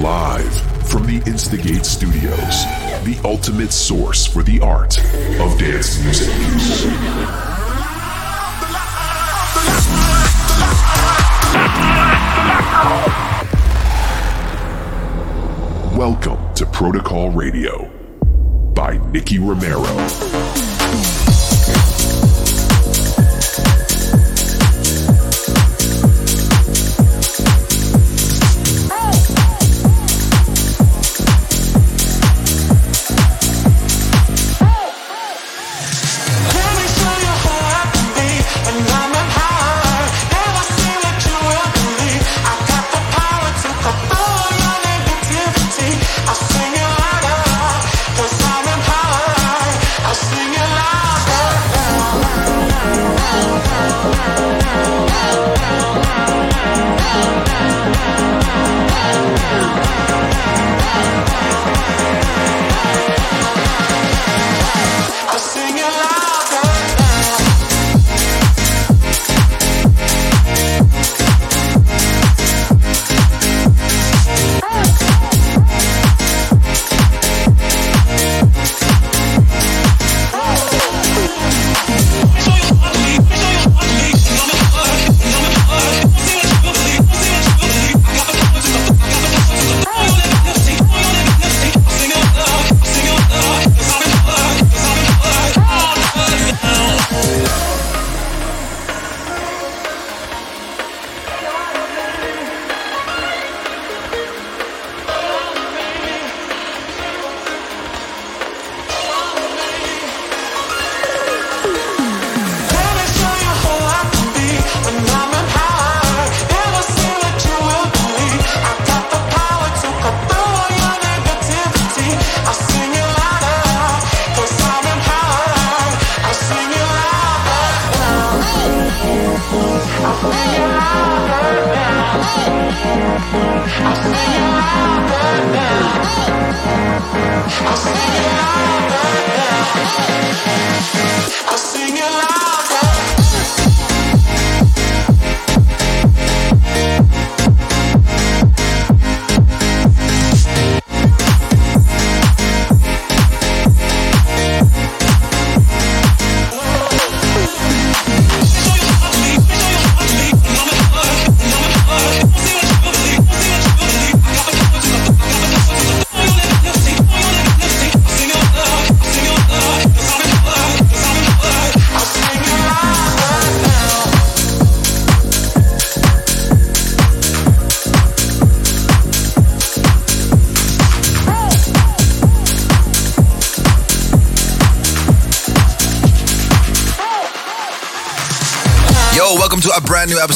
Live from the Instigate Studios, the ultimate source for the art of dance music. Welcome to Protocol Radio by Nicky Romero.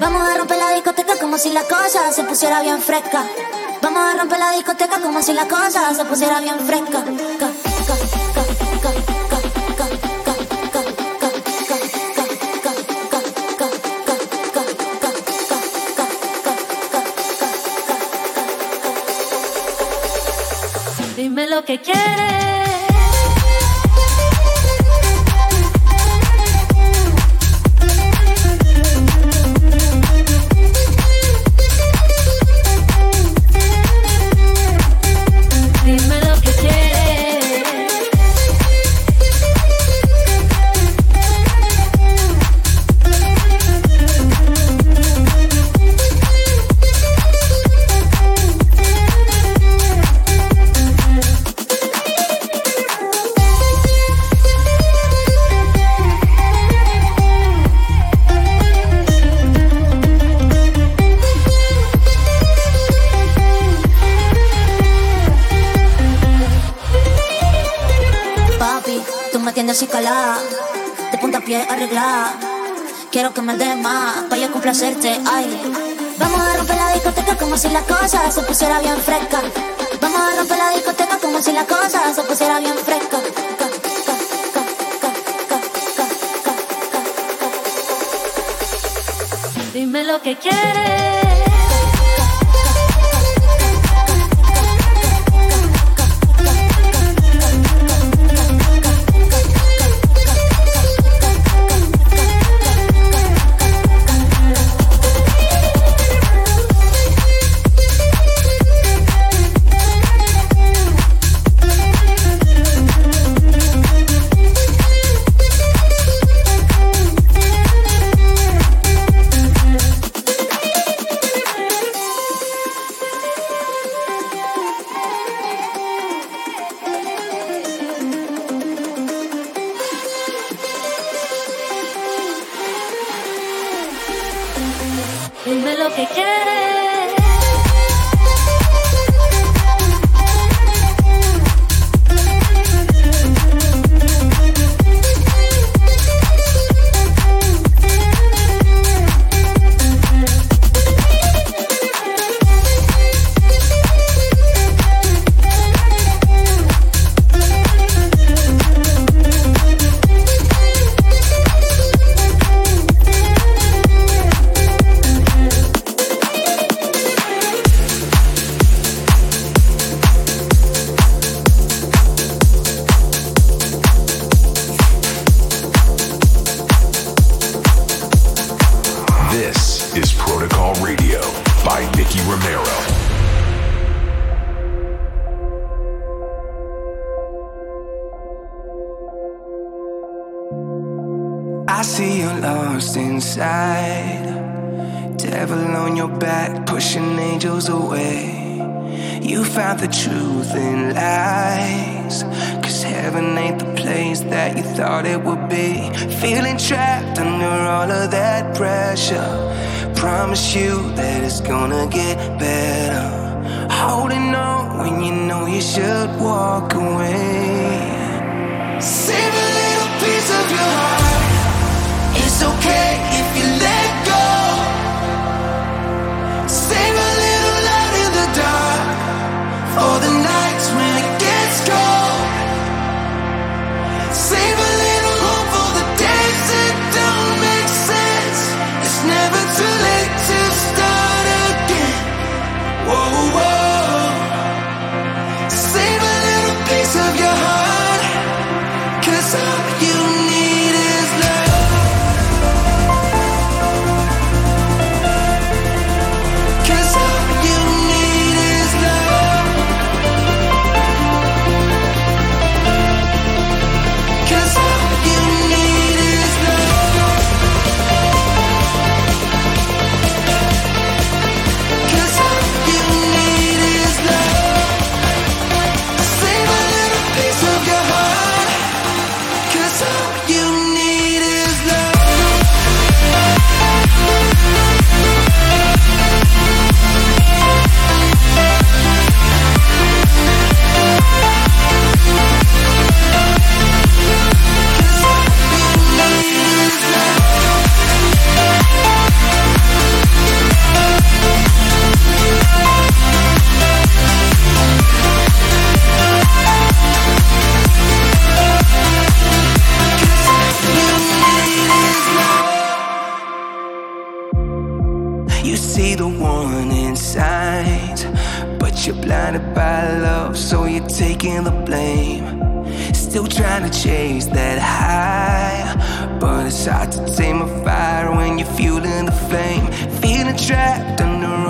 Vamos a romper la discoteca como si la cosa se pusiera bien fresca. Vamos a romper la discoteca como si la cosa se pusiera bien fresca. Dime lo que quieres. Que quieres.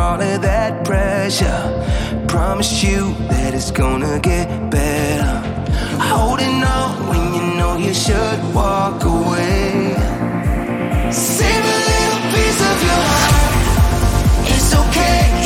all of that pressure. Promise you that it's gonna get better. Holding on when you know you should walk away. Save a little piece of your heart. It's okay.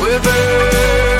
We're burning.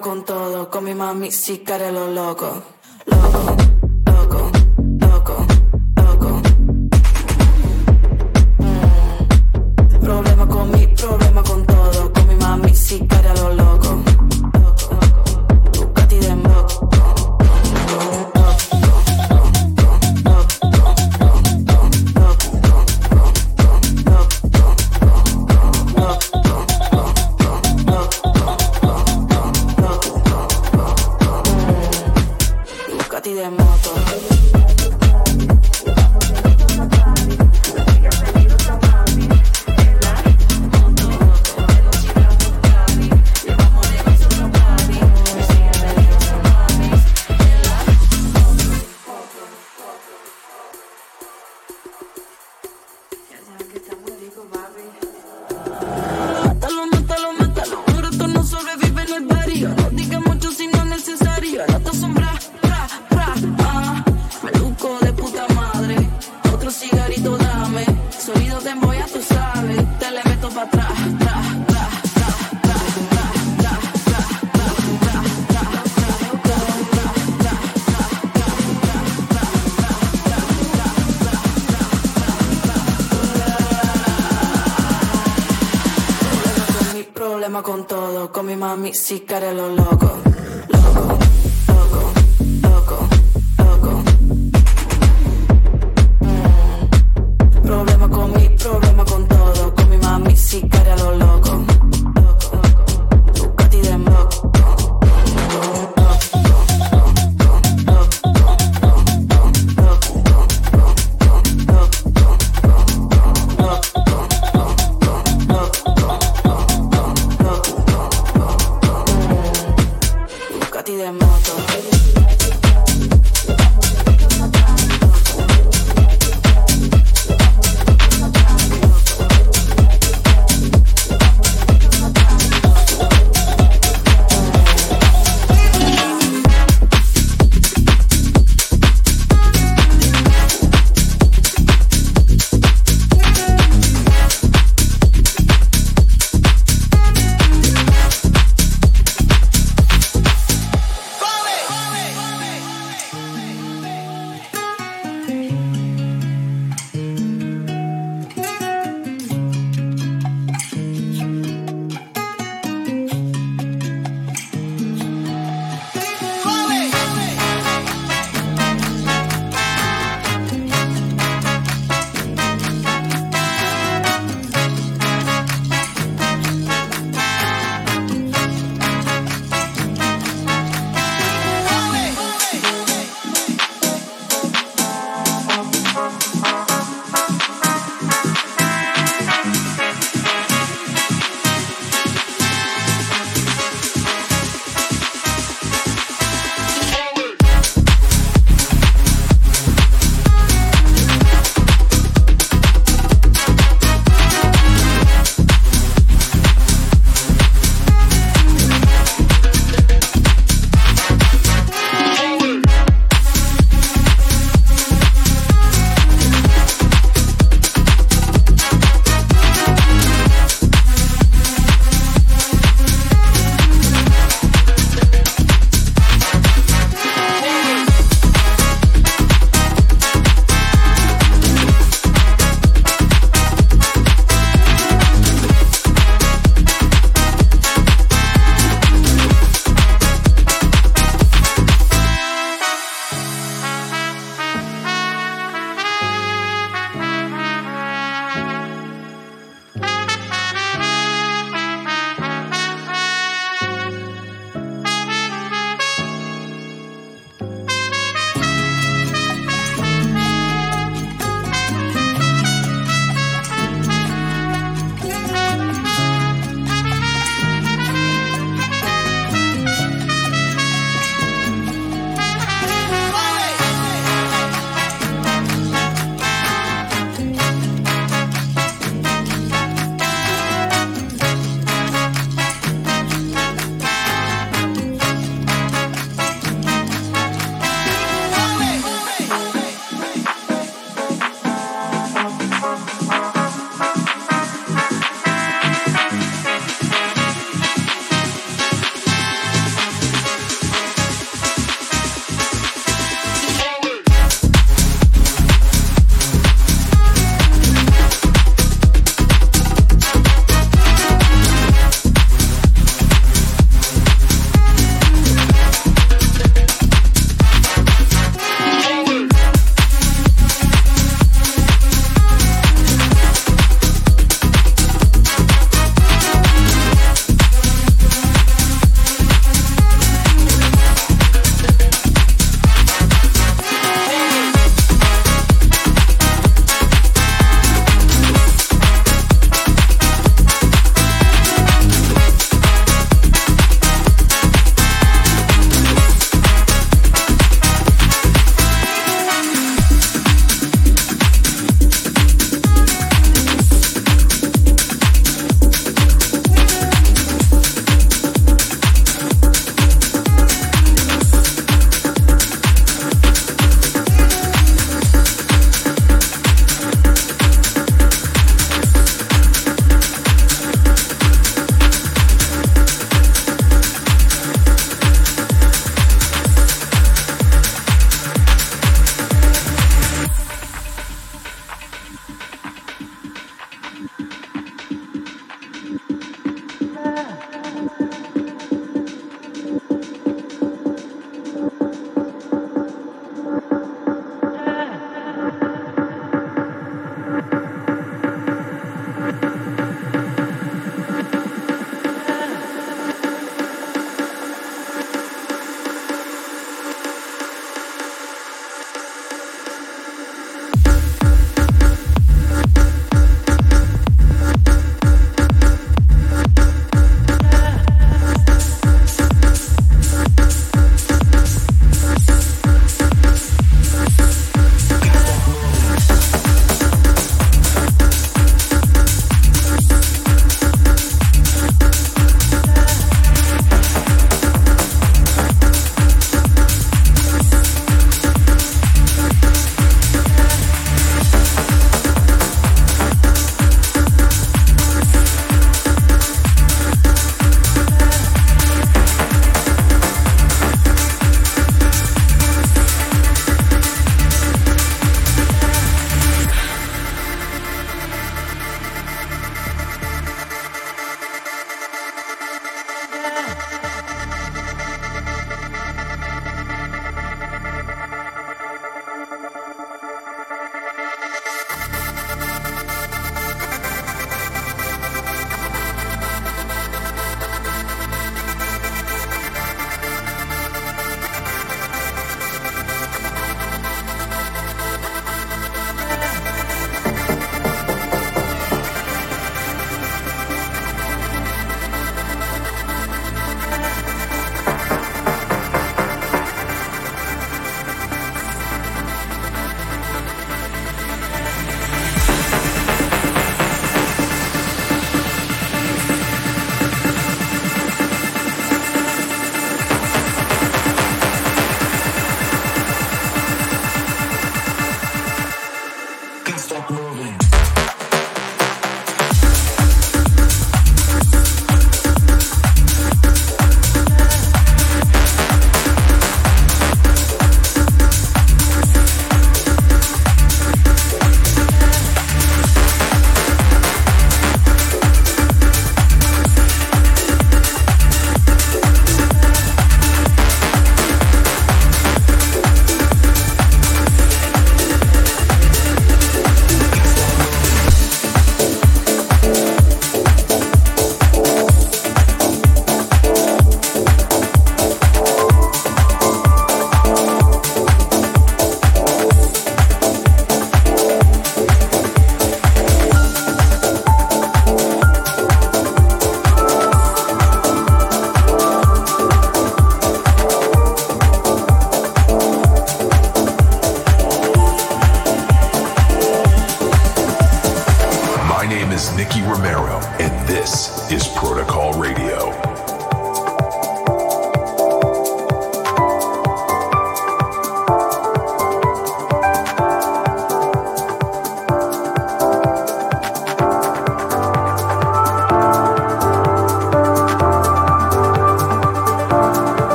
con todo, con mi mami, si lo loco, loco. música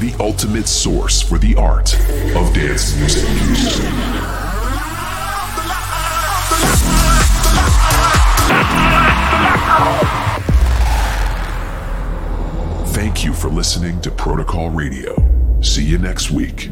the ultimate source for the art of dance music. Thank you for listening to Protocol Radio. See you next week.